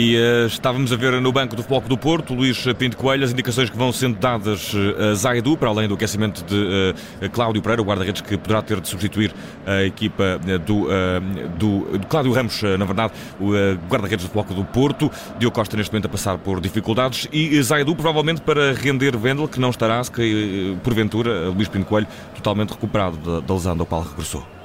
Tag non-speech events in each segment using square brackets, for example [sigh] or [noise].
E uh, estávamos a ver no banco do Foco do Porto, Luís Pinto Coelho, as indicações que vão sendo dadas a Zaidu, para além do aquecimento de uh, Cláudio Pereira, o guarda-redes que poderá ter de substituir a equipa do, uh, do, do, Cláudio Ramos, na verdade, o guarda-redes do Foco do Porto. Diogo Costa neste momento a passar por dificuldades e Zaidu provavelmente para render Vendel, que não estará, que, porventura, Luís Pinto Coelho totalmente recuperado da, da lesão do qual regressou.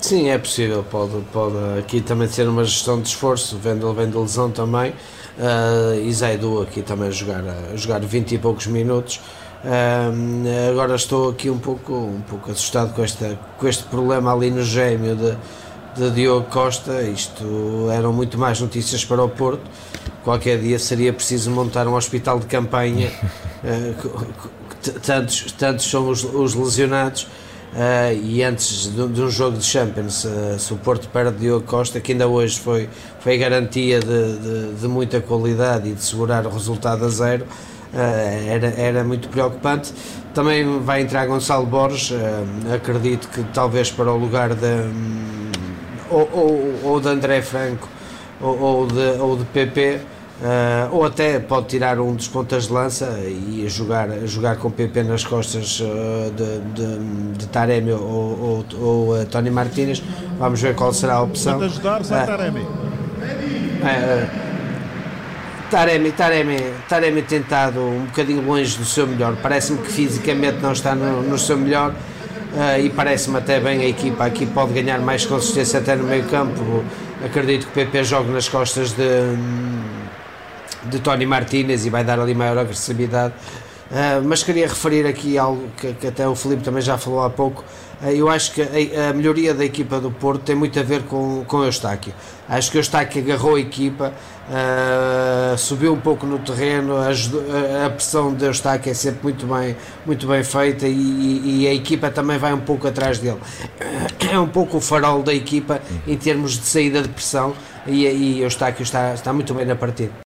Sim, é possível. Pode, pode aqui também ser uma gestão de esforço. Vendel vem de lesão também. Uh, e Zaidu aqui também a jogar, a jogar 20 e poucos minutos. Uh, agora estou aqui um pouco, um pouco assustado com, esta, com este problema ali no gêmeo de, de Diogo Costa. Isto eram muito mais notícias para o Porto. Qualquer dia seria preciso montar um hospital de campanha. [laughs] Uh, tantos, tantos são os, os lesionados Uh, e antes de, de, um jogo de Champions, uh, se o Porto perde Diogo Costa, que ainda hoje foi, foi garantia de, de, de muita qualidade e de segurar o resultado a zero, uh, era, era muito preocupante. Também vai entrar Gonçalo Borges, acredito que talvez para o lugar de, um, ou, ou, ou, de André Franco ou, ou, de, ou de PP. Uh, ou até pode tirar um dos pontas de lança e jogar, jogar com PP nas costas uh, de, de, de, Taremi ou, ou, ou uh, Tony Martínez. Vamos ver qual será a opção. Pode ajudar sem Taremi. Taremi, Taremi, Taremi tem estado um bocadinho longe do seu melhor. Parece-me que fisicamente não está no, no seu melhor. e parece-me até bem a equipa aqui pode ganhar mais consistência até no meio campo. Acredito que o PP jogue nas costas de, de Tony Martinez e vai dar ali maior agressividade. Uh, mas queria referir aqui algo que, que, até o Felipe também já falou há pouco. Uh, eu acho que a, a, melhoria da equipa do Porto tem muito a ver com, com o Eustáquio. Acho que o Eustáquio agarrou a equipa, uh, subiu um pouco no terreno, ajudou, a pressão do Eustáquio é sempre muito bem, muito bem feita e, e, a equipa também vai um pouco atrás dele. [coughs] É um pouco o farol da equipa em termos de saída de pressão e, e Eustáquio está, está muito bem na partida.